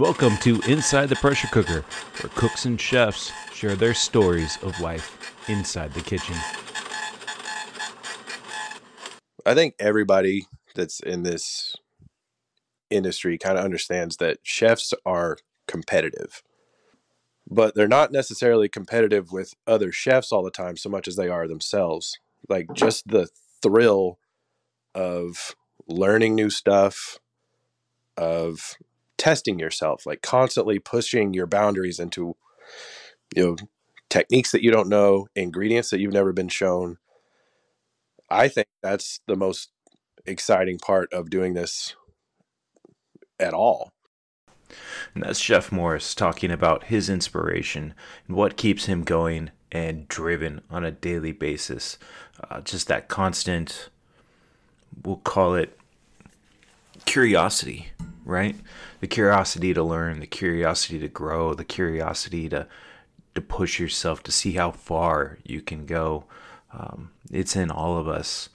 welcome to Inside the Pressure Cooker, where cooks and chefs share their stories of life inside the kitchen. I think everybody that's in this industry kind of understands that chefs are competitive, but they're not necessarily competitive with other chefs all the time so much as they are themselves. Like just the thrill of learning new stuff, of testing yourself, like constantly pushing your boundaries into, you know, techniques that you don't know, ingredients that you've never been shown. I think that's the most exciting part of doing this at all. And that's Chef Morris talking about his inspiration and what keeps him going and driven on a daily basis. Uh, just that constant, we'll call it curiosity, right? The curiosity to learn, the curiosity to grow, the curiosity to to push yourself to see how far you can go. Um, it's in all of us.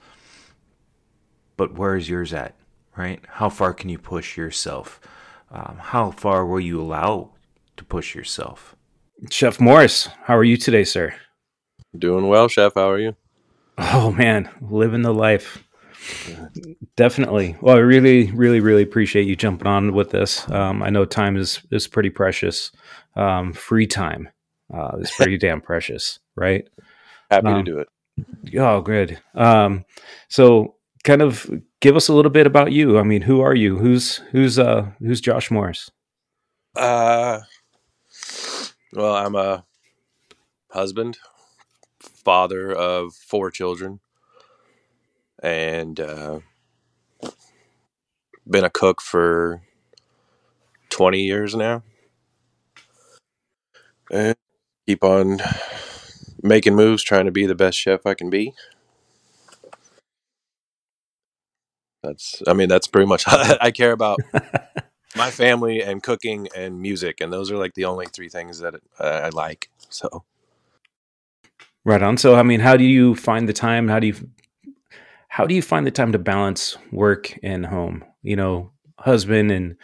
But where is yours at, right? How far can you push yourself? Um, how far will you allow to push yourself? Chef Morris, how are you today, sir? Doing well, chef. How are you? Oh man, living the life. Definitely. Well, I really, really, really appreciate you jumping on with this. Um, I know time is is pretty precious. Um, free time uh, is pretty damn precious, right? Happy Um, to do it. Oh, good. Um, so, kind of give us a little bit about you. I mean, who are you? Who's who's uh who's Josh Morris? Uh, well, I'm a husband, father of four children, and uh, been a cook for 20 years now. And keep on making moves, trying to be the best chef I can be. That's, I mean, that's pretty much I care about my family and cooking and music, and those are like the only three things that I I like. So, Right on. So, I mean, how do you find the time? How do you how do you find the time to balance work and home? You know, husband and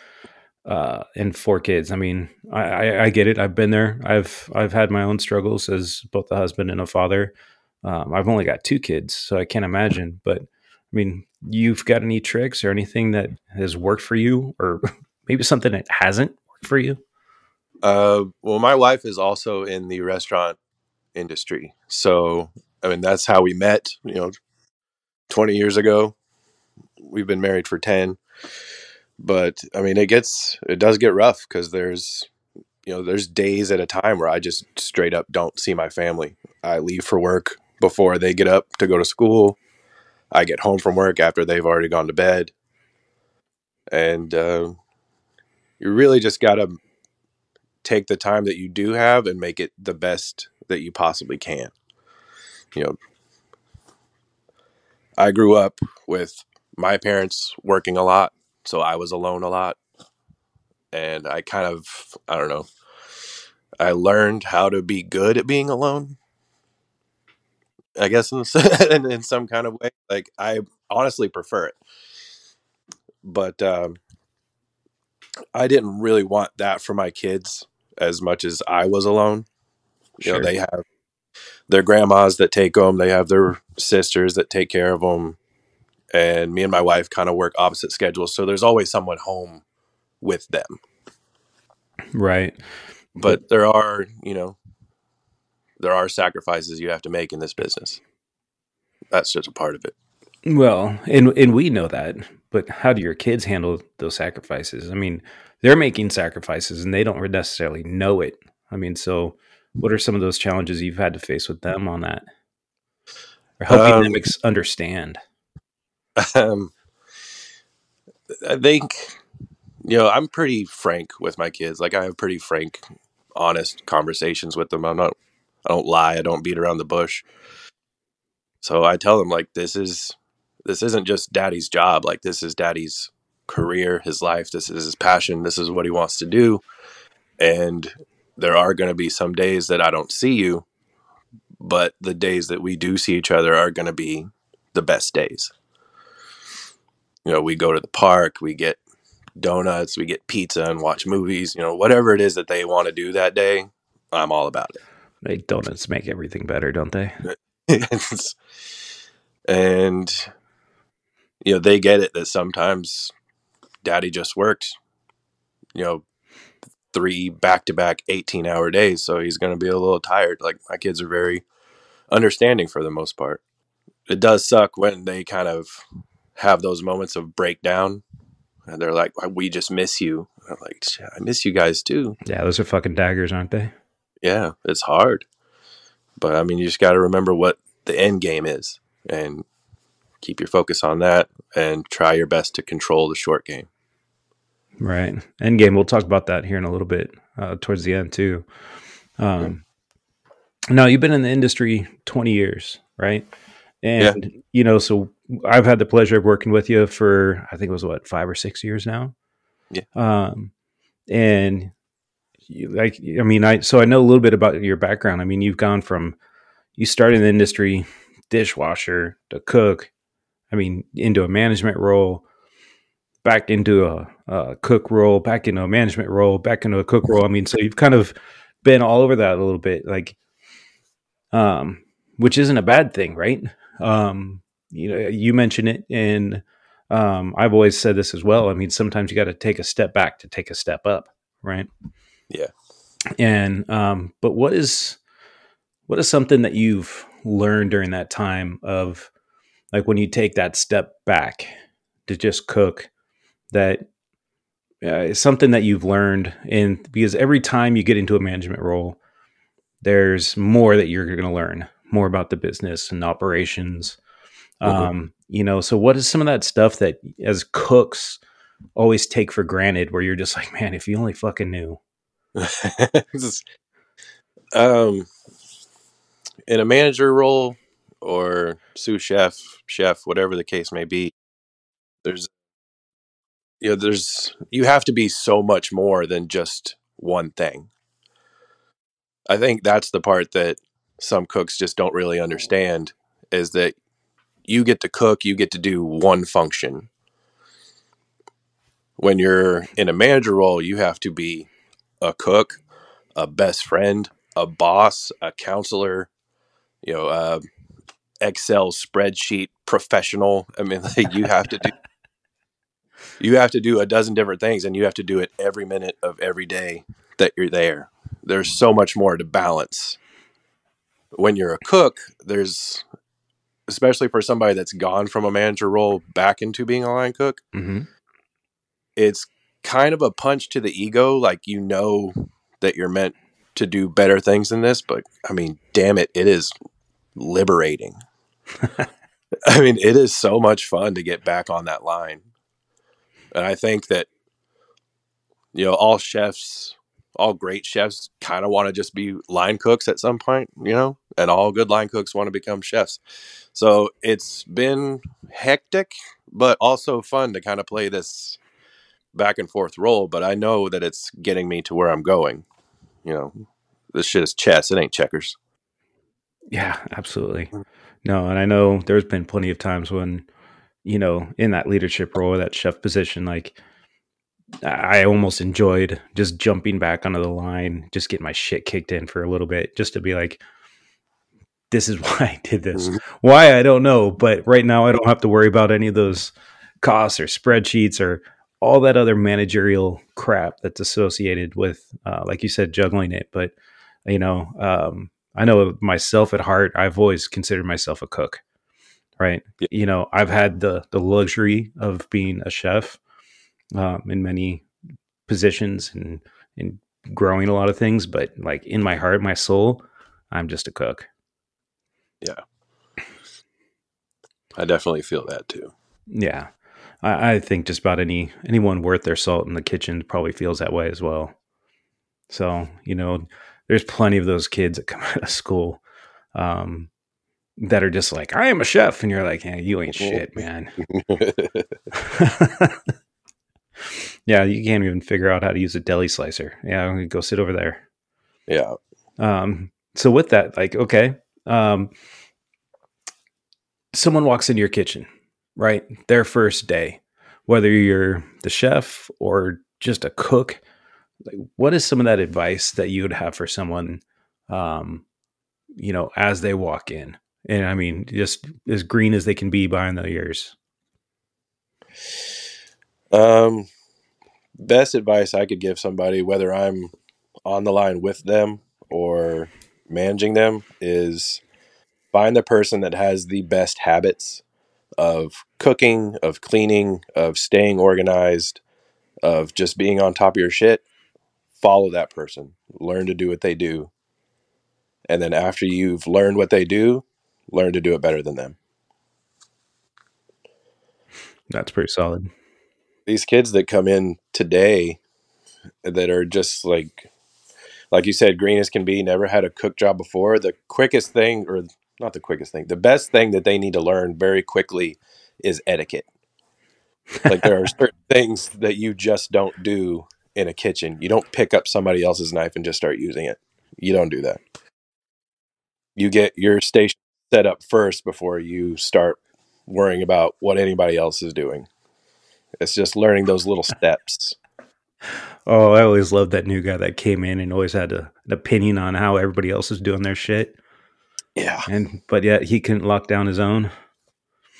uh, and four kids. I mean, I, I, I get it. I've been there. I've I've had my own struggles as both a husband and a father. Um, I've only got two kids, so I can't imagine. But I mean, you've got any tricks or anything that has worked for you, or maybe something that hasn't worked for you? uh, well, my wife is also in the restaurant industry, so I mean that's how we met. You know, 20 years ago. We've been married for 10. But I mean, it gets, it does get rough because there's, you know, there's days at a time where I just straight up don't see my family. I leave for work before they get up to go to school. I get home from work after they've already gone to bed. And uh, you really just got to take the time that you do have and make it the best that you possibly can. You know, I grew up with my parents working a lot, so I was alone a lot. And I kind of, I don't know, I learned how to be good at being alone, I guess, in, in, in some kind of way. Like, I honestly prefer it. But um, I didn't really want that for my kids as much as I was alone. Sure. You know, they have their grandmas that take them, they have their sisters that take care of them. And me and my wife kind of work opposite schedules. So there's always someone home with them. Right. But there are, you know, there are sacrifices you have to make in this business. That's just a part of it. Well, and and we know that, but how do your kids handle those sacrifices? I mean, they're making sacrifices and they don't necessarily know it. I mean, so what are some of those challenges you've had to face with them on that, or helping them Um, ex- understand? um, I think, you know, I'm pretty frank with my kids. Like I have pretty frank, honest conversations with them. I'm not, I don't lie. I don't beat around the bush. So I tell them like, this is, this isn't just daddy's job. Like this is daddy's career, his life. This is his passion. This is what he wants to do. And there are going to be some days that I don't see you, but the days that we do see each other are going to be the best days. You know, we go to the park, we get donuts, we get pizza and watch movies, you know, whatever it is that they want to do that day, I'm all about it. They donuts make everything better, don't they? and you know, they get it that sometimes daddy just worked, you know, three back to back 18 hour days. So he's going to be a little tired. Like my kids are very understanding for the most part. It does suck when they kind of have those moments of breakdown and they're like, we just miss you. I'm like, I miss you guys too. Yeah, those are fucking daggers, aren't they? Yeah, it's hard. But I mean, you just got to remember what the end game is and keep your focus on that and try your best to control the short game. Right. End game. We'll talk about that here in a little bit uh, towards the end, too. Um, Now, you've been in the industry 20 years, right? And, yeah. you know, so I've had the pleasure of working with you for, I think it was what, five or six years now? Yeah. Um, and you, like, I mean, I, so I know a little bit about your background. I mean, you've gone from, you started in the industry, dishwasher to cook, I mean, into a management role, back into a, a, cook role, back into a management role, back into a cook role. I mean, so you've kind of been all over that a little bit, like, um, which isn't a bad thing, right? Um, you know, you mentioned it, and um, I've always said this as well. I mean, sometimes you got to take a step back to take a step up, right? Yeah. And um, but what is what is something that you've learned during that time of like when you take that step back to just cook that uh, is something that you've learned and because every time you get into a management role there's more that you're going to learn more about the business and operations mm-hmm. um, you know so what is some of that stuff that as cooks always take for granted where you're just like man if you only fucking knew um in a manager role or sous chef, chef, whatever the case may be, there's you know, there's you have to be so much more than just one thing. I think that's the part that some cooks just don't really understand is that you get to cook, you get to do one function. When you're in a manager role, you have to be a cook, a best friend, a boss, a counselor, you know, uh, Excel spreadsheet professional. I mean, like you have to do you have to do a dozen different things and you have to do it every minute of every day that you're there. There's so much more to balance. When you're a cook, there's especially for somebody that's gone from a manager role back into being a line cook. Mm-hmm. It's kind of a punch to the ego like you know that you're meant to do better things than this, but I mean, damn it, it is liberating. I mean, it is so much fun to get back on that line. And I think that, you know, all chefs, all great chefs kind of want to just be line cooks at some point, you know, and all good line cooks want to become chefs. So it's been hectic, but also fun to kind of play this back and forth role. But I know that it's getting me to where I'm going. You know, this shit is chess, it ain't checkers. Yeah, absolutely. Mm. No, and I know there's been plenty of times when, you know, in that leadership role, that chef position, like I almost enjoyed just jumping back onto the line, just getting my shit kicked in for a little bit, just to be like, this is why I did this. Mm-hmm. Why I don't know, but right now I don't have to worry about any of those costs or spreadsheets or all that other managerial crap that's associated with, uh, like you said, juggling it. But you know, um, I know myself at heart, I've always considered myself a cook, right? Yeah. You know, I've had the the luxury of being a chef um, in many positions and and growing a lot of things, but like in my heart, my soul, I'm just a cook. Yeah, I definitely feel that too. Yeah, I, I think just about any anyone worth their salt in the kitchen probably feels that way as well. So you know, there's plenty of those kids that come out of school um, that are just like, I am a chef. And you're like, yeah, you ain't shit, man. yeah, you can't even figure out how to use a deli slicer. Yeah, I'm gonna go sit over there. Yeah. Um, so with that, like, okay, um, someone walks into your kitchen, right? Their first day. whether you're the chef or just a cook, like what is some of that advice that you would have for someone, um, you know, as they walk in? And I mean, just as green as they can be behind the ears. Um, best advice I could give somebody, whether I'm on the line with them or managing them, is find the person that has the best habits of cooking, of cleaning, of staying organized, of just being on top of your shit. Follow that person. Learn to do what they do. And then after you've learned what they do, learn to do it better than them. That's pretty solid. These kids that come in today that are just like like you said, green as can be, never had a cook job before. The quickest thing or not the quickest thing, the best thing that they need to learn very quickly is etiquette. Like there are certain things that you just don't do in a kitchen. You don't pick up somebody else's knife and just start using it. You don't do that. You get your station set up first before you start worrying about what anybody else is doing. It's just learning those little steps. Oh, I always loved that new guy that came in and always had a, an opinion on how everybody else is doing their shit. Yeah. And but yet he couldn't lock down his own.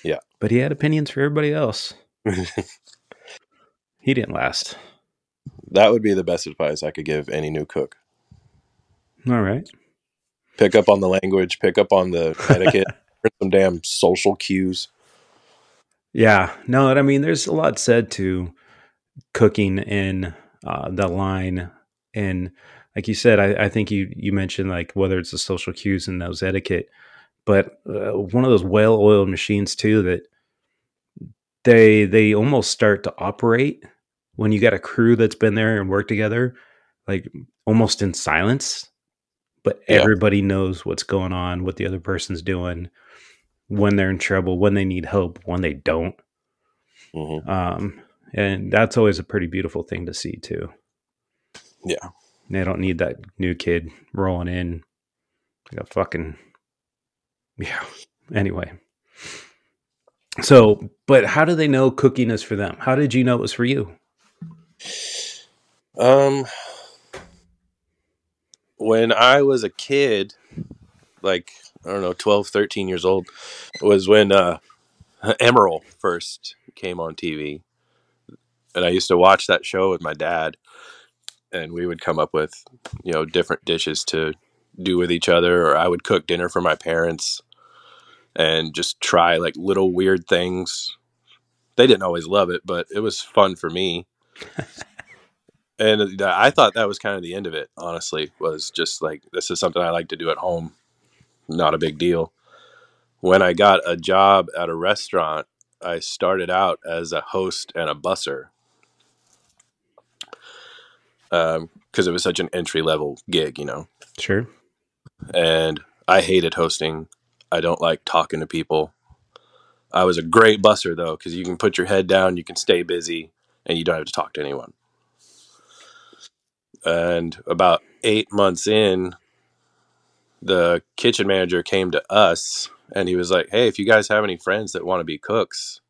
Yeah. But he had opinions for everybody else. he didn't last. That would be the best advice I could give any new cook. All right. Pick up on the language, pick up on the etiquette, some damn social cues. Yeah. No, I mean, there's a lot said to cooking in uh, the line. And like you said, I, I, think you, you mentioned like whether it's the social cues and those etiquette, but uh, one of those well oiled machines too that they they almost start to operate when you got a crew that's been there and worked together, like almost in silence, but yeah. everybody knows what's going on, what the other person's doing, when they're in trouble, when they need help, when they don't. Mm-hmm. Um, and that's always a pretty beautiful thing to see too. Yeah, they don't need that new kid rolling in like a fucking yeah. Anyway, so but how do they know cooking is for them? How did you know it was for you? Um, when I was a kid, like I don't know, 12, 13 years old, was when uh, Emeril first came on TV and I used to watch that show with my dad, and we would come up with you know different dishes to do with each other, or I would cook dinner for my parents, and just try like little weird things. They didn't always love it, but it was fun for me. and I thought that was kind of the end of it. Honestly, was just like this is something I like to do at home, not a big deal. When I got a job at a restaurant, I started out as a host and a busser because um, it was such an entry level gig, you know. Sure. And I hated hosting. I don't like talking to people. I was a great busser though, because you can put your head down, you can stay busy, and you don't have to talk to anyone. And about eight months in, the kitchen manager came to us and he was like, Hey, if you guys have any friends that want to be cooks,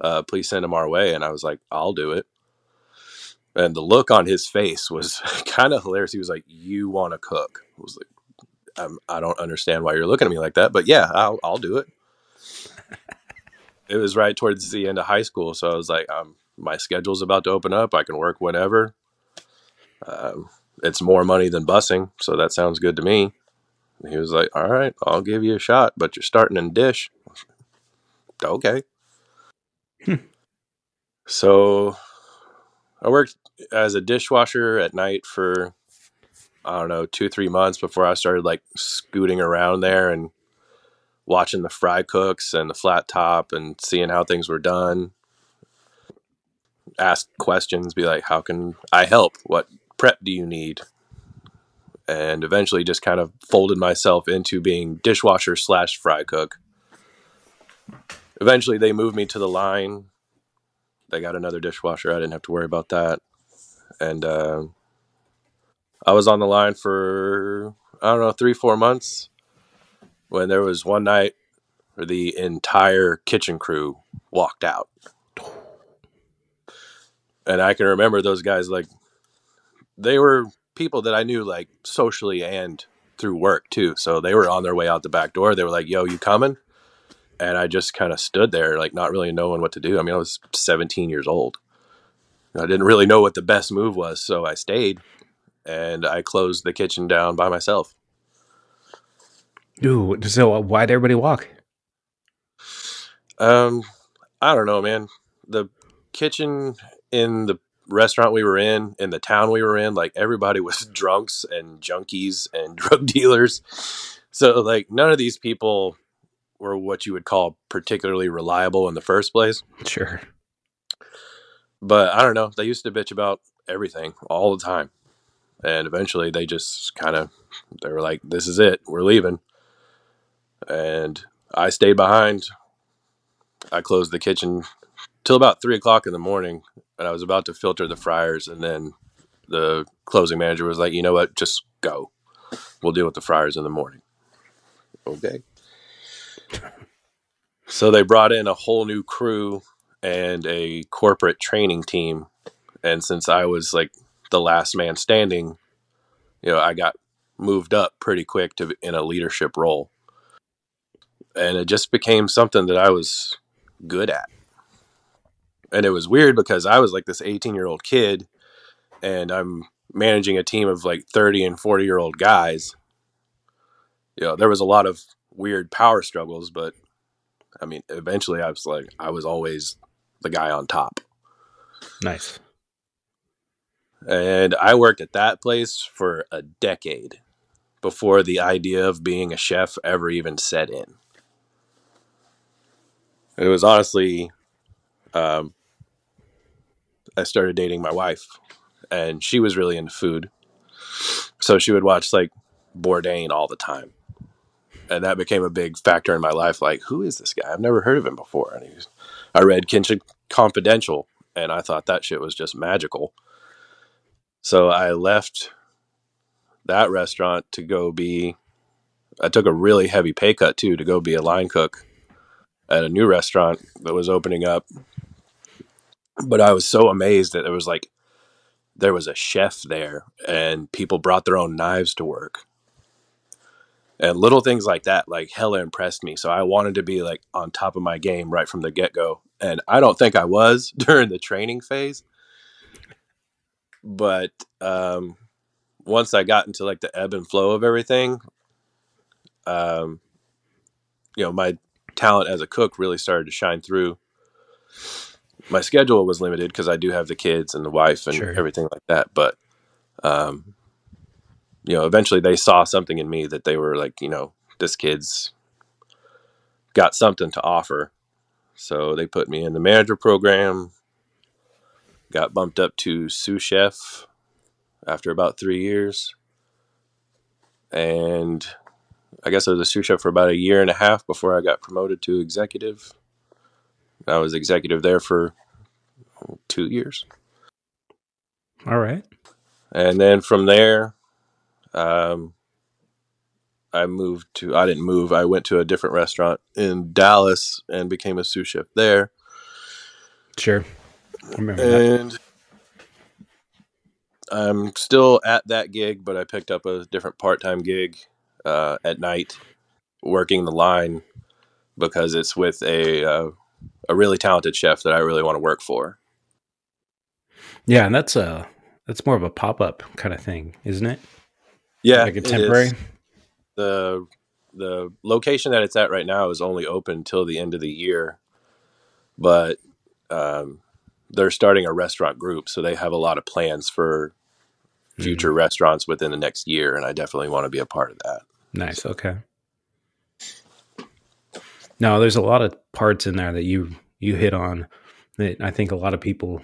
uh, please send them our way. And I was like, I'll do it and the look on his face was kind of hilarious. He was like, "You want to cook?" I was like, I'm, "I don't understand why you're looking at me like that, but yeah, I'll, I'll do it." it was right towards the end of high school, so I was like, um, "My schedule's about to open up. I can work whenever. Um, it's more money than busing, so that sounds good to me." And he was like, "All right, I'll give you a shot, but you're starting in dish." Okay. Hmm. So I worked as a dishwasher at night for I don't know two three months before I started like scooting around there and watching the fry cooks and the flat top and seeing how things were done. Ask questions, be like, "How can I help? What prep do you need?" And eventually, just kind of folded myself into being dishwasher slash fry cook. Eventually, they moved me to the line they got another dishwasher. I didn't have to worry about that. And uh, I was on the line for I don't know three four months when there was one night where the entire kitchen crew walked out. and I can remember those guys like they were people that I knew like socially and through work too. So they were on their way out the back door. They were like, "Yo, you coming?" And I just kind of stood there, like not really knowing what to do. I mean, I was 17 years old. I didn't really know what the best move was, so I stayed and I closed the kitchen down by myself. Ooh, so why'd everybody walk? Um, I don't know, man. The kitchen in the restaurant we were in, in the town we were in, like everybody was mm. drunks and junkies and drug dealers. So, like, none of these people were what you would call particularly reliable in the first place. Sure. But I don't know. They used to bitch about everything all the time. And eventually they just kind of, they were like, this is it. We're leaving. And I stayed behind. I closed the kitchen till about three o'clock in the morning. And I was about to filter the fryers. And then the closing manager was like, you know what? Just go. We'll deal with the fryers in the morning. Okay. So they brought in a whole new crew and a corporate training team. And since I was like the last man standing, you know, I got moved up pretty quick to in a leadership role. And it just became something that I was good at. And it was weird because I was like this 18 year old kid and I'm managing a team of like 30 and 40 year old guys. You know, there was a lot of weird power struggles, but I mean, eventually I was like, I was always the guy on top. Nice. And I worked at that place for a decade before the idea of being a chef ever even set in. It was honestly, um, I started dating my wife, and she was really into food. So she would watch like Bourdain all the time. And that became a big factor in my life. Like, who is this guy? I've never heard of him before. And he was, I read Kitchen Confidential, and I thought that shit was just magical. So I left that restaurant to go be. I took a really heavy pay cut too to go be a line cook at a new restaurant that was opening up. But I was so amazed that there was like there was a chef there and people brought their own knives to work. And little things like that like hella impressed me. So I wanted to be like on top of my game right from the get-go. And I don't think I was during the training phase. But um once I got into like the ebb and flow of everything, um, you know, my talent as a cook really started to shine through. My schedule was limited because I do have the kids and the wife and Sure. everything like that. But, um, you know, eventually they saw something in me that they were like, you know, this kid's got something to offer. So they put me in the manager program, got bumped up to sous chef after about three years. And I guess I was a sous chef for about a year and a half before I got promoted to executive. I was executive there for two years. All right. And then from there, um, I moved to, I didn't move, I went to a different restaurant in Dallas and became a sous chef there. Sure. I remember that. And I'm still at that gig, but I picked up a different part time gig uh, at night working the line because it's with a, uh, a really talented chef that I really want to work for. Yeah, and that's a that's more of a pop up kind of thing, isn't it? Yeah, like a temporary. the the location that it's at right now is only open till the end of the year, but um, they're starting a restaurant group, so they have a lot of plans for Mhm. future restaurants within the next year, and I definitely want to be a part of that. Nice. Okay. No, there's a lot of parts in there that you you hit on that I think a lot of people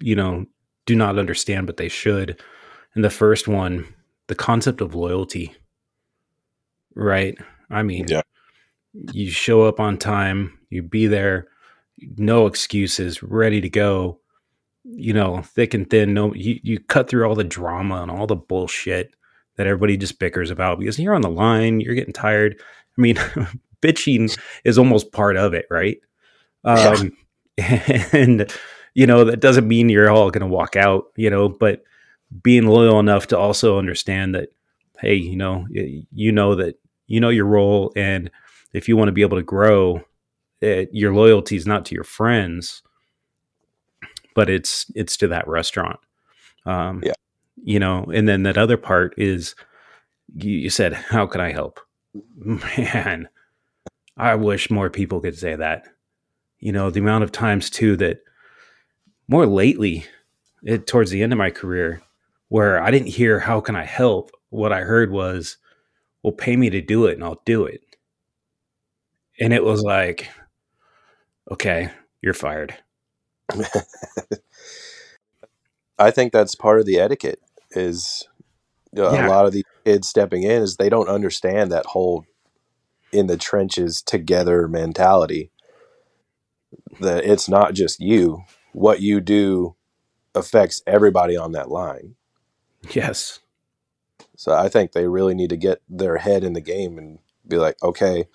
you know do not understand, but they should. And the first one, the concept of loyalty. Right. I mean, Yeah. you show up on time, you be there, no excuses, ready to go. You know, thick and thin. No, you, you cut through all the drama and all the bullshit that everybody just bickers about because you're on the line, you're getting tired. I mean, bitching is almost part of it, right? Yeah. Um, and you know, that doesn't mean you're all going to walk out, you know, but being loyal enough to also understand that, hey, you know, you know that you know your role, and if you want to be able to grow, it, your loyalty is not to your friends, but it's it's to that restaurant. Um, Yeah. You know, and then that other part is you, you said, "How can I help?" Man, I wish more people could say that. You know, the amount of times too that more lately, it, towards the end of my career, where I didn't hear "How can I help?" What I heard was, "Well, pay me to do it, and I'll do it." And it was like, okay, you're fired. I think that's part of the etiquette is uh, you Yeah. a lot of these kids stepping in is they don't understand that whole in the trenches together mentality that it's not just you what you do affects everybody on that line Yes. so i think they really need to get their head in the game and be like okay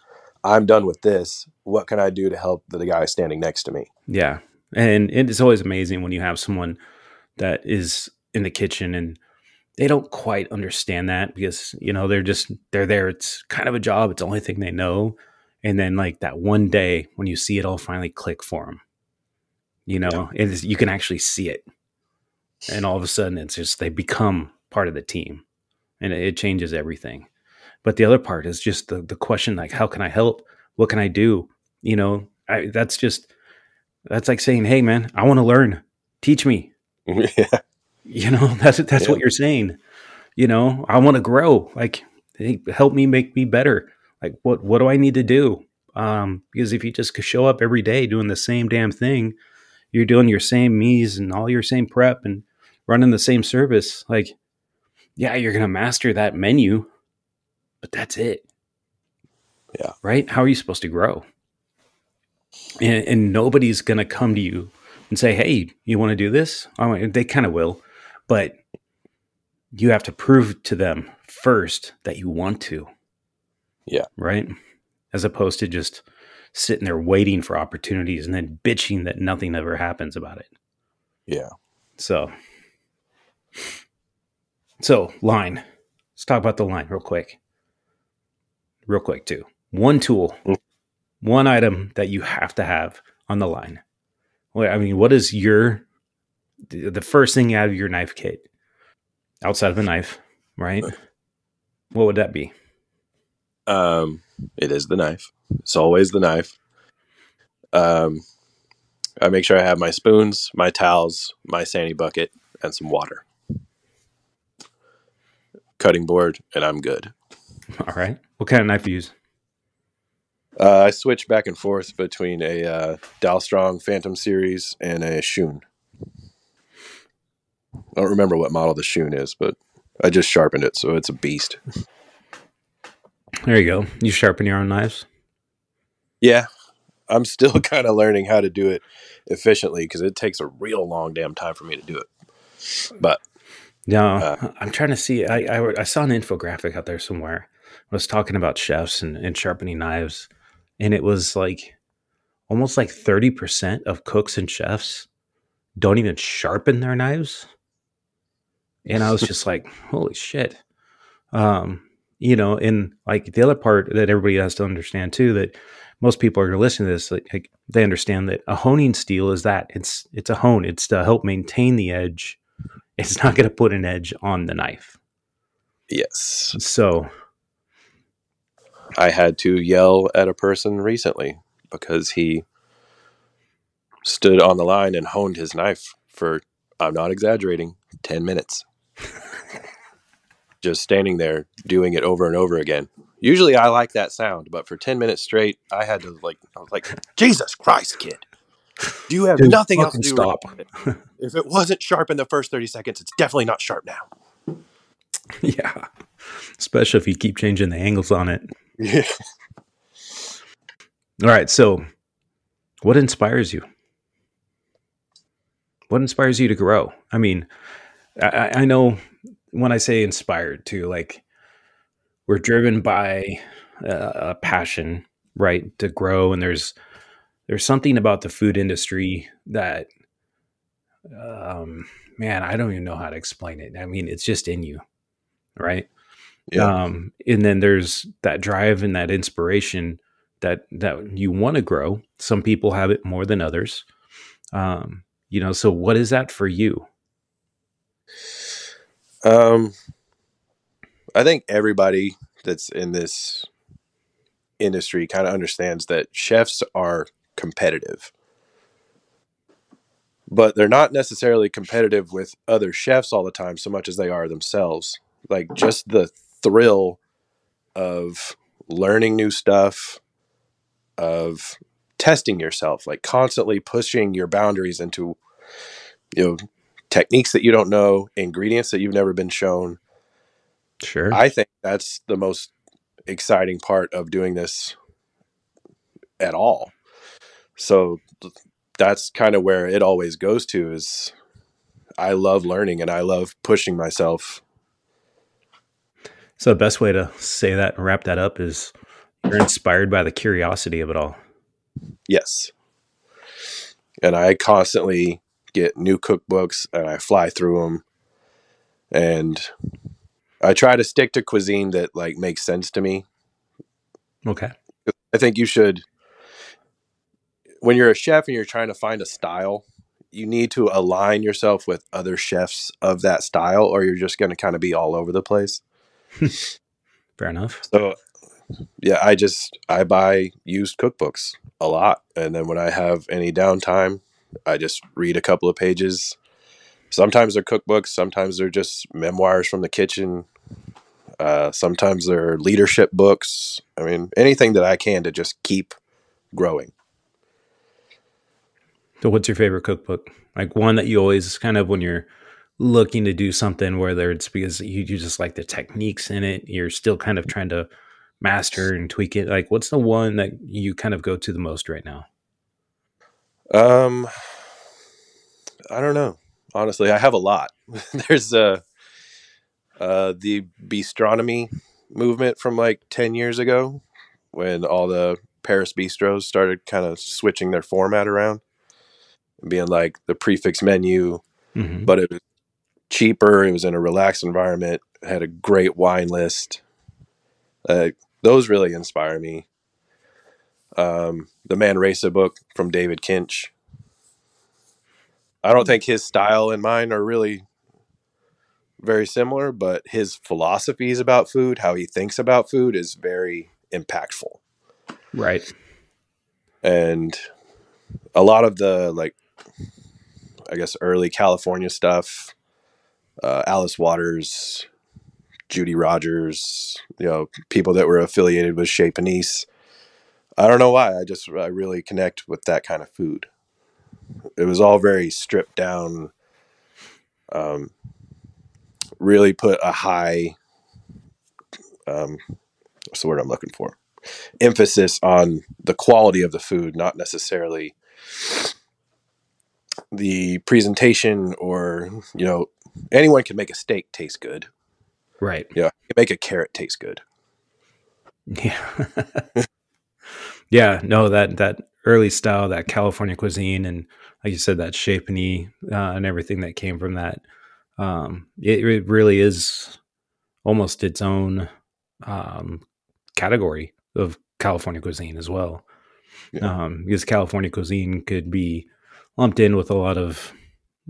i'm done with this what can i do to help the guy standing next to me Yeah. And it's always amazing when you have someone that is in the kitchen and they don't quite understand that because, you know, they're just, they're there. It's kind of a job. It's the only thing they know. And then, like, that one day when you see it all finally click for them, you know, it is, you can actually see it. And all of a sudden, it's just, they become part of the team and it, it changes everything. But the other part is just the, the question, like, how can I help? What can I do? You know, I, that's just, that's like saying, "Hey, man, I want to learn. Teach me." yeah You know, that's that's Yeah. what you're saying. You know, I want to grow. Like, help me make me better. Like, what what do I need to do? Um, because if you just show up every day doing the same damn thing, you're doing your same mise and all your same prep and running the same service. Like, yeah, you're gonna master that menu, but that's it. Yeah. Right? How are you supposed to grow? And, and nobody's gonna come to you and say, "Hey, you want to do this?" I mean, they kind of will, but you have to prove to them first that you want to. Yeah. Right. As opposed to just sitting there waiting for opportunities and then bitching that nothing ever happens about it. yeah So, so line. Let's talk about the line real quick. Real quick, too. One tool, Mm. one item that you have to have on the line. Well, I mean, what is your the the first thing out of your knife kit outside of a knife, right? What would that be? Um, it is the knife. It's always the knife. Um, I make sure I have my spoons, my towels, my sandy bucket, and some water. Cutting board, and I'm good. All right. What kind of knife do you use? Uh, I switch back and forth between a uh, Dalstrong Phantom series and a Shun. I don't remember what model the Shun is, but I just sharpened it, so it's a beast. There you go. You sharpen your own knives. Yeah, I'm still kind of learning how to do it efficiently because it takes a real long damn time for me to do it. But Yeah, Uh, I'm trying to see. I, I I saw an infographic out there somewhere. I was talking about chefs and, and sharpening knives, and it was like almost like thirty percent of cooks and chefs don't even sharpen their knives. And I was just like, holy shit. Um, you know, and like the other part that everybody has to understand too that most people are going to listen to this, like, like they understand that a honing steel is that it's it's a hone. It's to help maintain the edge it's not going to put an edge on the knife. yes, So, I had to yell at a person recently because he stood on the line and honed his knife for, I'm not exaggerating, 10 minutes. Just standing there doing it over and over again. Usually I like that sound, but for 10 minutes straight, I had to like, I was like, Jesus Christ, kid. Do you have Dude, nothing else to do? stop. right? if it wasn't sharp in the first 30 seconds, it's definitely not sharp now. yeah, especially if you keep changing the angles on it. Yeah. All right. So, what inspires you? What inspires you to grow? I mean, I- I, know when I say inspired too, like we're driven by uh, a passion, right, to grow. And there's there's something about the food industry that um, man, I don't even know how to explain it. I mean, it's just in you, right? Yeah. Um, and then there's that drive and that inspiration that that you want to grow. Some people have it more than others. Um, you know, so what is that for you? Um, I think everybody that's in this industry kind of understands that chefs are competitive, but they're not necessarily competitive with other chefs all the time so much as they are themselves. Like just the thrill of learning new stuff, of testing yourself, like constantly pushing your boundaries into, you know, techniques that you don't know, ingredients that you've never been shown. Sure. I think that's the most exciting part of doing this at all. So that's kind of where it always goes to is I love learning and I love pushing myself. so the best way to say that and wrap that up is you're inspired by the curiosity of it all. Yes. And I constantly get new cookbooks and I fly through them and I try to stick to cuisine that like makes sense to me. Okay. I think you should when you're a chef and you're trying to find a style, you need to align yourself with other chefs of that style or you're just going to kind of be all over the place. Fair enough. So yeah, I just I buy used cookbooks a lot and then when I have any downtime, I just read a couple of pages. Sometimes they're cookbooks, sometimes they're just memoirs from the kitchen. Uh, sometimes they're leadership books. I mean, anything that I can to just keep growing. So what's your favorite cookbook? Like one that you always kind of when you're looking to do something, whether it's because you, you just like the techniques in it, you're still kind of trying to master and tweak it. Like what's the one that you kind of go to the most right now? Um, I don't know. Honestly, I have a lot. There's uh, uh, the bistronomy movement from like 10 years ago when all the Paris bistros started kind of switching their format around and being like the prix fixe menu, Mm-hmm. but it was cheaper. It was in a relaxed environment, had a great wine list. Uh, those really inspire me. Um, the Manresa book from David Kinch. I don't think his style and mine are really very similar, but his philosophies about food, how he thinks about food, is very impactful. Right. And a lot of the like, I guess early California stuff, uh, Alice Waters, Judy Rodgers, you know, people that were affiliated with Chez Panisse. I don't know why. I just I really connect with that kind of food. It was all very stripped down. Um, really put a high. Um, what's the word I'm looking for? Emphasis on the quality of the food, not necessarily the presentation or you know anyone can make a steak taste good. Right. Yeah, you make a carrot taste good. Yeah. Yeah. No, that that early style, that California cuisine, and like you said, that Panisse, uh, and everything that came from that. Um, it, it really is almost its own um, category of California cuisine as well. Yeah. Um, because California cuisine could be lumped in with a lot of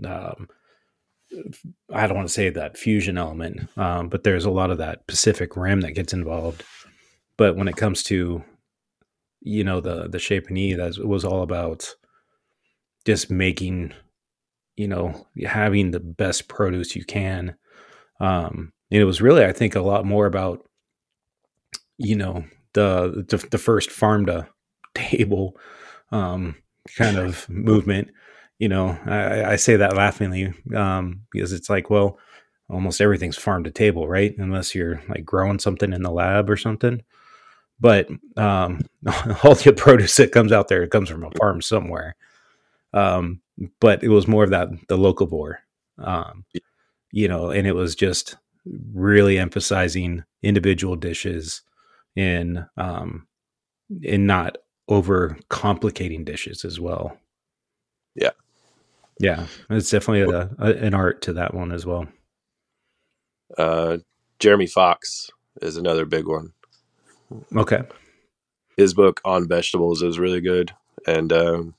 um, I don't want to say that fusion element, um, but there's a lot of that Pacific Rim that gets involved. But when it comes to, you know, the the Chez Panisse, that was all about just making, you know, having the best produce you can. Um, and it was really, I think, a lot more about, you know, the the, the first farm to table um, kind of movement you know, I, I say that laughingly um, because it's like, well, almost everything's farm to table, right? Unless you're like growing something in the lab or something. But um, all the produce that comes out there it comes from a farm somewhere. Um, but it was more of that the locavore, um, you know, and it was just really emphasizing individual dishes in um, in not over complicating dishes as well. Yeah. Yeah, it's definitely a, a, an art to that one as well. Uh, Jeremy Fox is another big one. Okay. His book on vegetables is really good, and um,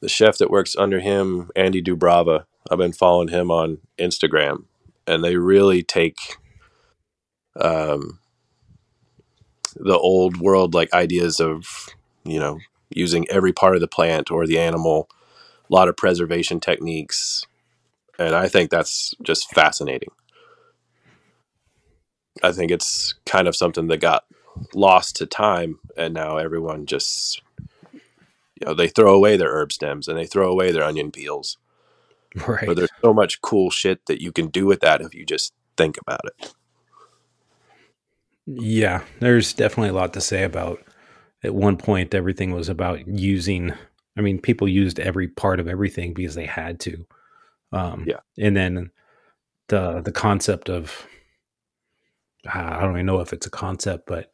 the chef that works under him, Andy Dubrava, I've been following him on Instagram, and they really take um, the old world like ideas of you know using every part of the plant or the animal, a lot of preservation techniques, and I think that's just fascinating. I think it's kind of something that got lost to time, and now everyone just you know they throw away their herb stems and they throw away their onion peels. Right. But there's so much cool shit that you can do with that if you just think about it. Yeah, there's definitely a lot to say about. At one point, everything was about using. I mean, people used every part of everything because they had to. Um, Yeah. and then the the concept of I don't even know if it's a concept, but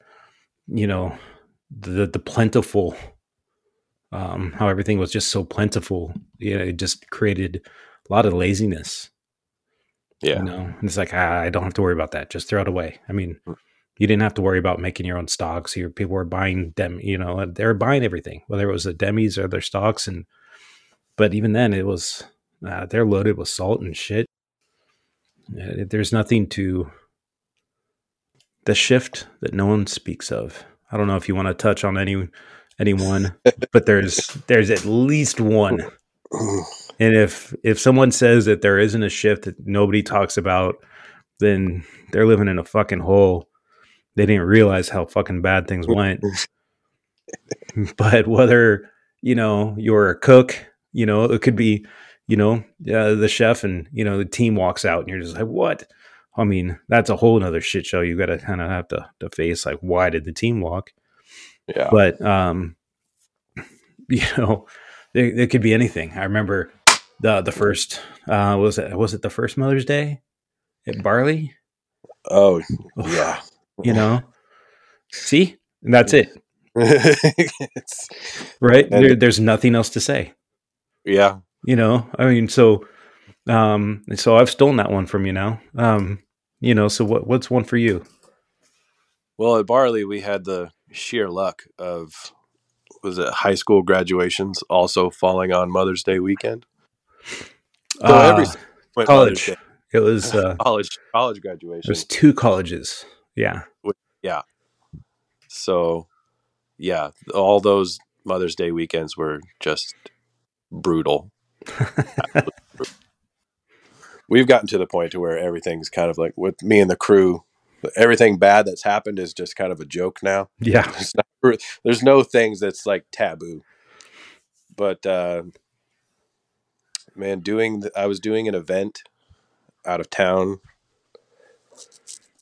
you know, the the plentiful, um, how everything was just so plentiful. You know, it just created a lot of laziness. Yeah. You know, and it's like ah, I don't have to worry about that. Just throw it away. I mean, Mm. you didn't have to worry about making your own stocks. Your people were buying them. You know, they were buying everything, whether it was the demis or their stocks. And but even then, it was uh, they're loaded with salt and shit. Uh, There's nothing to the shift that no one speaks of. I don't know if you want to touch on any anyone, but there's there's at least one. And if if someone says that there isn't a shift that nobody talks about, then they're living in a fucking hole. They didn't realize how fucking bad things went. but whether you know you're a cook, you know it could be, you know, uh, the chef, and you know the team walks out, and you're just like, what? I mean, that's a whole nother shit show. You got to kind of have to, to face like, why did the team walk? Yeah. but um you know there, there could be anything i remember the the first uh was it was it the first mother's day at barley Oh, yeah. you know see and that's it right there, there's nothing else to say yeah. you know i mean so um so i've stolen that one from you now um you know so what what's one for you Well, at Barley, we had the sheer luck of was it high school graduations also falling on Mother's Day weekend. So Uh, every college Day. it was uh college college graduation. It was two colleges yeah yeah. So, yeah, all those Mother's Day weekends were just brutal. We've gotten to the point to where everything's kind of like with me and the crew. Everything bad that's happened is just kind of a joke now. yeah There's, not, there's no things that's like taboo. But uh, man, doing the, I was doing an event out of town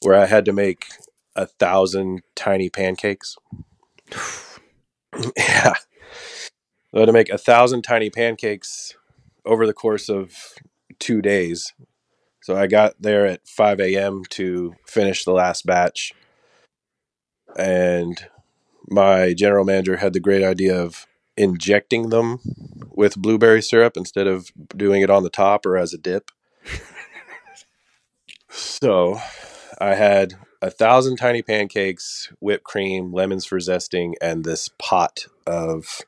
where I had to make a thousand tiny pancakes. yeah, I had to make a thousand tiny pancakes over the course of two days. So I got there at 5 a.m. to finish the last batch. And my general manager had the great idea of injecting them with blueberry syrup instead of doing it on the top or as a dip. so I had a thousand tiny pancakes, whipped cream, lemons for zesting, and this pot of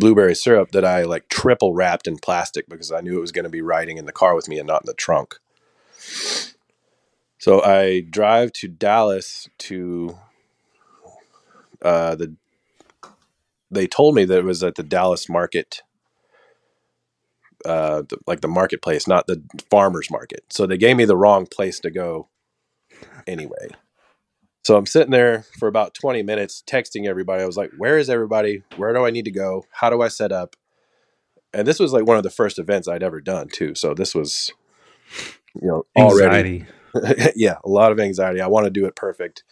blueberry syrup that I like triple wrapped in plastic because I knew it was going to be riding in the car with me and not in the trunk. So I drive to Dallas to uh, the. They told me that it was at the Dallas market, uh, the, like the marketplace, not the farmers market. So they gave me the wrong place to go. Anyway, so I'm sitting there for about 20 minutes texting everybody. I was like, "Where is everybody? Where do I need to go? How do I set up?" And this was like one of the first events I'd ever done too. So this was, you know, already anxiety yeah, a lot of anxiety. I want to do it perfect.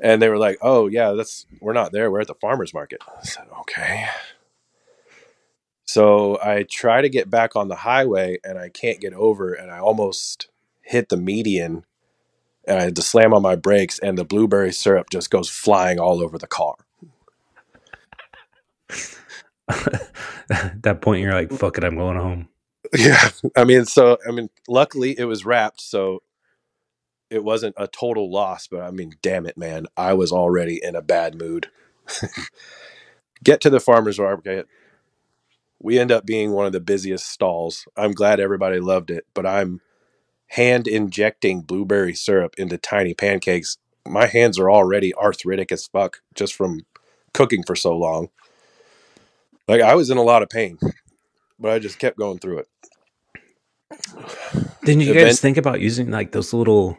And they were like, "Oh yeah, that's we're not there. We're at the farmers market." I said, "Okay." So I try to get back on the highway and I can't get over and I almost hit the median and I had to slam on my brakes and the blueberry syrup just goes flying all over the car. At that point, you're like, "Fuck it, I'm going home." Yeah, I mean, so I mean, luckily it was wrapped, so it wasn't a total loss. But I mean, damn it, man, I was already in a bad mood. Get to the farmers market. We end up being one of the busiest stalls. I'm glad everybody loved it, but I'm hand injecting blueberry syrup into tiny pancakes. My hands are already arthritic as fuck just from cooking for so long. Like I was in a lot of pain, but I just kept going through it. Didn't you Event- guys think about using like those little,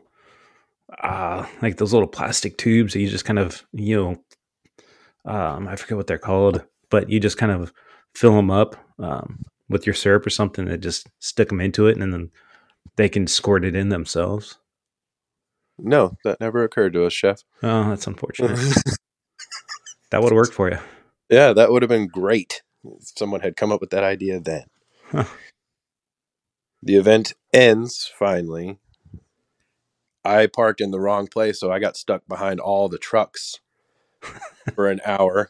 uh, like those little plastic tubes that you just kind of, you know, um, I forget what they're called, but you just kind of fill them up um, with your syrup or something and just stick them into it, and then they can squirt it in themselves. No, that never occurred to us, chef. Oh, that's unfortunate. that would work for you. yeah, that would have been great. If someone had come up with that idea then. Huh. The event ends finally. I parked in the wrong place, so I got stuck behind all the trucks for an hour.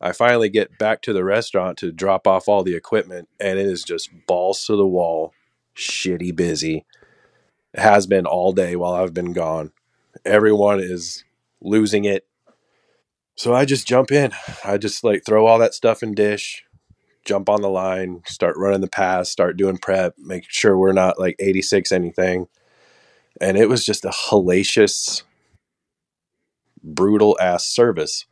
I finally get back to the restaurant to drop off all the equipment, and it is just balls to the wall, shitty busy. It has been all day while I've been gone. Everyone is losing it. So I just jump in. I just like throw all that stuff in dish, jump on the line, start running the pass, start doing prep, make sure we're not like 86 anything. And it was just a hellacious, brutal ass service.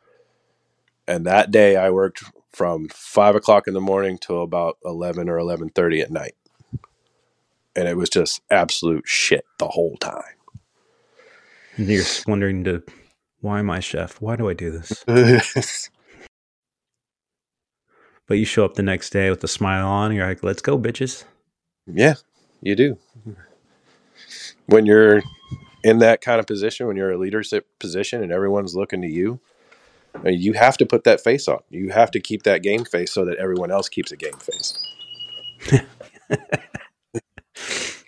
And that day I worked from five o'clock in the morning till about 11 or 11.30 at night. And it was just absolute shit the whole time. And you're wondering to, why am I chef? Why do I do this? But you show up the next day with a smile on. You're like, let's go, bitches. Yeah, you do. When you're in that kind of position, when you're a leadership position and everyone's looking to you, uh, you have to put that face on. You have to keep that game face so that everyone else keeps a game face.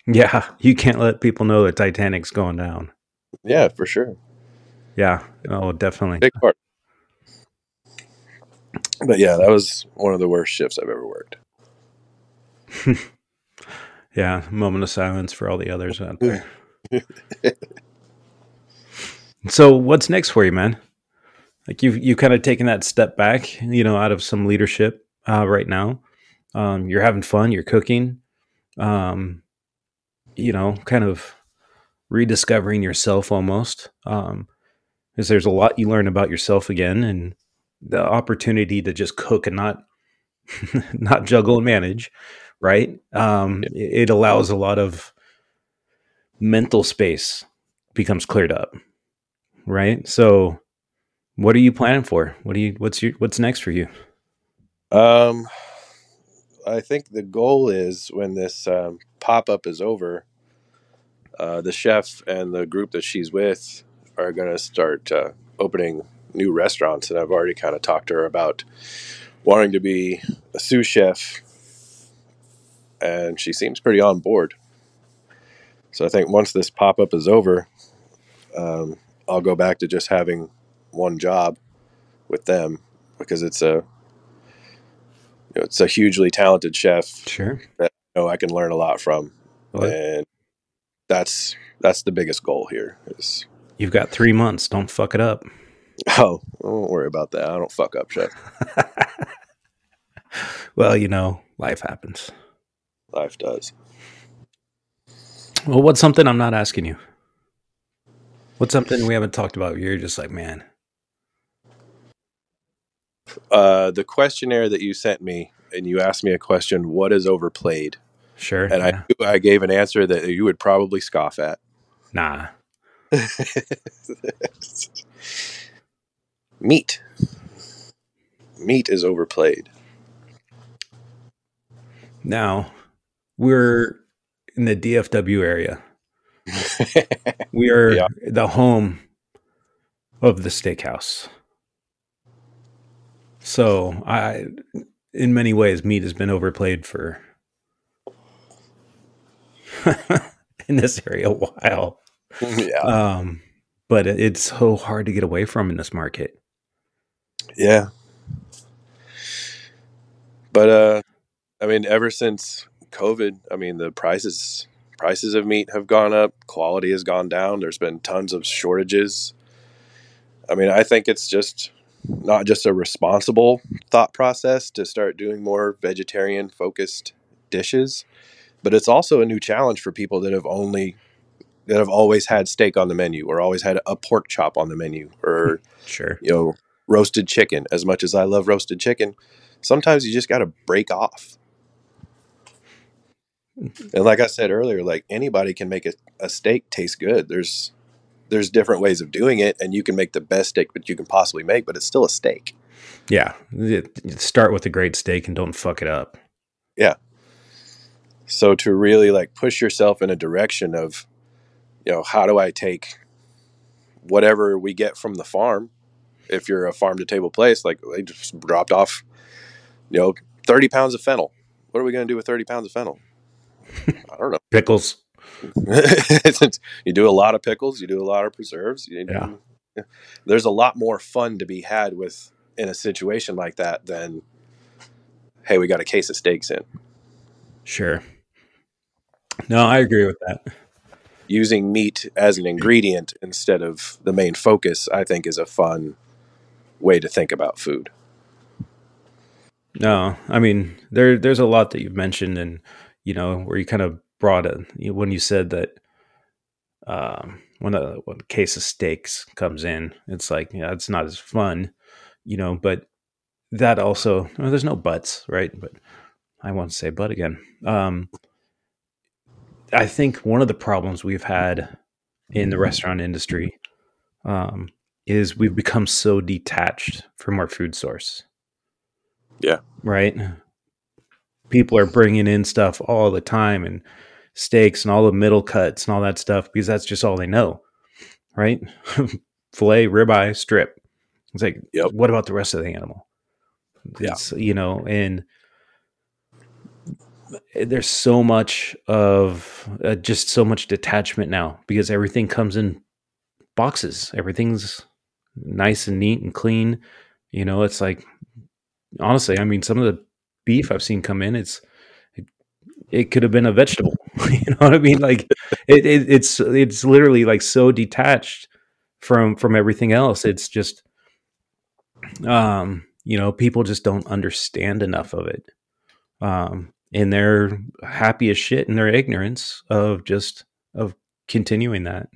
Yeah, you can't let people know the Titanic's going down. Yeah, for sure. Yeah, oh, definitely. Big part. But yeah, that was one of the worst shifts I've ever worked. Yeah, moment of silence for all the others out there. so, what's next for you, man? Like you've you kind of taken that step back, you know, out of some leadership uh, right now. Um, you're having fun. You're cooking. Um, you know, kind of rediscovering yourself almost. Um, because there's a lot you learn about yourself again, and the opportunity to just cook and not not juggle and manage, right? Um, it, it allows a lot of mental space becomes cleared up, right? So, what are you planning for? What do you? What's your? What's next for you? Um, I think the goal is when this um, pop up is over, uh, the chef and the group that she's with are going to start uh, opening new restaurants. And I've already kind of talked to her about wanting to be a sous chef. And she seems pretty on board. So I think once this pop up is over, um, I'll go back to just having one job with them because it's a you know, it's a hugely talented chef Sure. you know I can learn a lot from, Well, and that's that's the biggest goal here. Is you've got three months. Don't fuck it up. oh, I won't worry about that. I don't fuck up, chef. well, you know, life happens. Life does. Well, what's something I'm not asking you? What's something we haven't talked about? You're just like, man, Uh, the questionnaire that you sent me, and you asked me a question: What is overplayed? sure. And yeah. I I gave an answer that you would probably scoff at. nah. Meat. Meat is overplayed. Now we're in the DFW area. We are Yeah. the home of the steakhouse. So I, in many ways, meat has been overplayed for in this area a while. yeah, Um, but it's so hard to get away from in this market. yeah. But uh, I mean, ever since COVID, I mean, the prices prices of meat have gone up, quality has gone down. There's been tons of shortages. I mean, I think it's just not just a responsible thought process to start doing more vegetarian focused dishes, but it's also a new challenge for people that have only that have always had steak on the menu or always had a pork chop on the menu or hmm, Sure. you know roasted chicken. As much as I love roasted chicken sometimes you just got to break off. Hmm. And like I said earlier like anybody can make a, a steak taste good. There's there's different ways of doing it and you can make the best steak that you can possibly make but it's still a steak Yeah. Start with a great steak and don't fuck it up. Yeah. So to really like push yourself in a direction of you know how do i take whatever we get from the farm if you're a farm to table place like they just dropped off you know 30 pounds of fennel what are we going to do with 30 pounds of fennel i don't know Pickles. you do a lot of pickles you do a lot of preserves you Yeah. there's a lot more fun to be had with in a situation like that than hey we got a case of steaks in Sure. No, I agree with that. using meat as an ingredient instead of the main focus, I think is a fun way to think about food. No, I mean there there's a lot that you've mentioned, and you know where you kind of brought know, when you said that um, when a, when a case of steaks comes in, it's like yeah, it's not as fun, you know. But that also well, there's no buts, right? But I won't say but again. Um, I think one of the problems we've had in the restaurant industry um, is we've become so detached from our food source. Yeah. Right. People are bringing in stuff all the time and steaks and all the middle cuts and all that stuff because that's just all they know. Right. Filet, ribeye, strip. It's like, Yep. what about the rest of the animal? Yeah. It's, you know, and there's so much of uh, just so much detachment now because everything comes in boxes. Everything's nice and neat and clean. You know, it's like honestly, I mean, some of the beef I've seen come in, it's it, it could have been a vegetable. you know what I mean? Like it, it, it's it's literally like so detached from from everything else. It's just um, you know, people just don't understand enough of it. Um, and they're happy as shit in their ignorance of just of continuing that.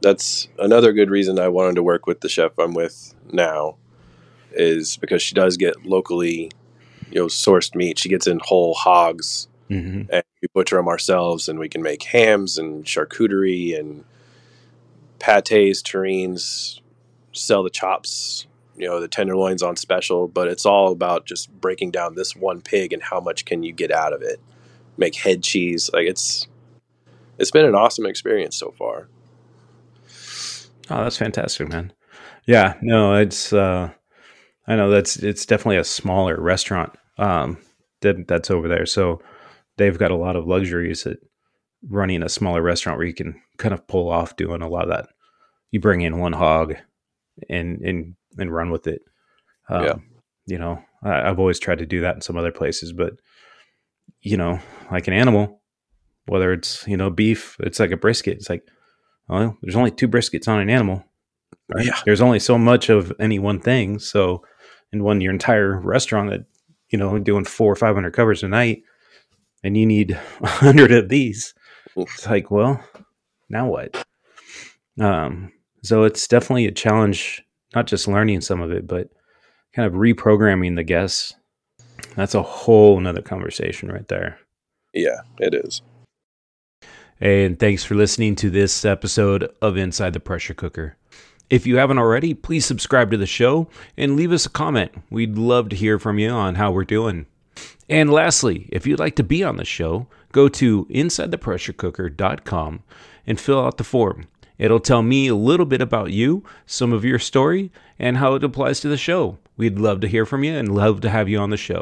That's another good reason I wanted to work with the chef I'm with now is because she does get locally, you know, sourced meat. She gets in whole hogs hmm and we butcher them ourselves and we can make hams and charcuterie and pates, terrines, sell the chops, you know, the tenderloins on special, but it's all about just breaking down this one pig and how much can you get out of it. Make head cheese. Like it's it's been an awesome experience so far. Oh, that's fantastic, man. Yeah, no, it's uh I know that's it's definitely a smaller restaurant um that that's over there. So they've got a lot of luxuries at running a smaller restaurant where you can kind of pull off doing a lot of that. You bring in one hog and and and run with it. Um, Yeah. You know, I, I've always tried to do that in some other places, but you know, like an animal, whether it's you know beef, it's like a brisket. It's like, well, there's only two briskets on an animal. Right? Yeah. There's only so much of any one thing. So, in one your entire restaurant that you know doing four or five hundred covers a night, and you need a hundred of these. It's like, well, now what? Um, so it's definitely a challenge, not just learning some of it, but kind of reprogramming the guests. That's a whole nother conversation right there. Yeah, it is. And thanks for listening to this episode of Inside the Pressure Cooker. If you haven't already, please subscribe to the show and leave us a comment. We'd love to hear from you on how we're doing. And lastly, if you'd like to be on the show, go to insidethepressurecooker.com and fill out the form. It'll tell me a little bit about you, some of your story, and how it applies to the show. We'd love to hear from you and love to have you on the show.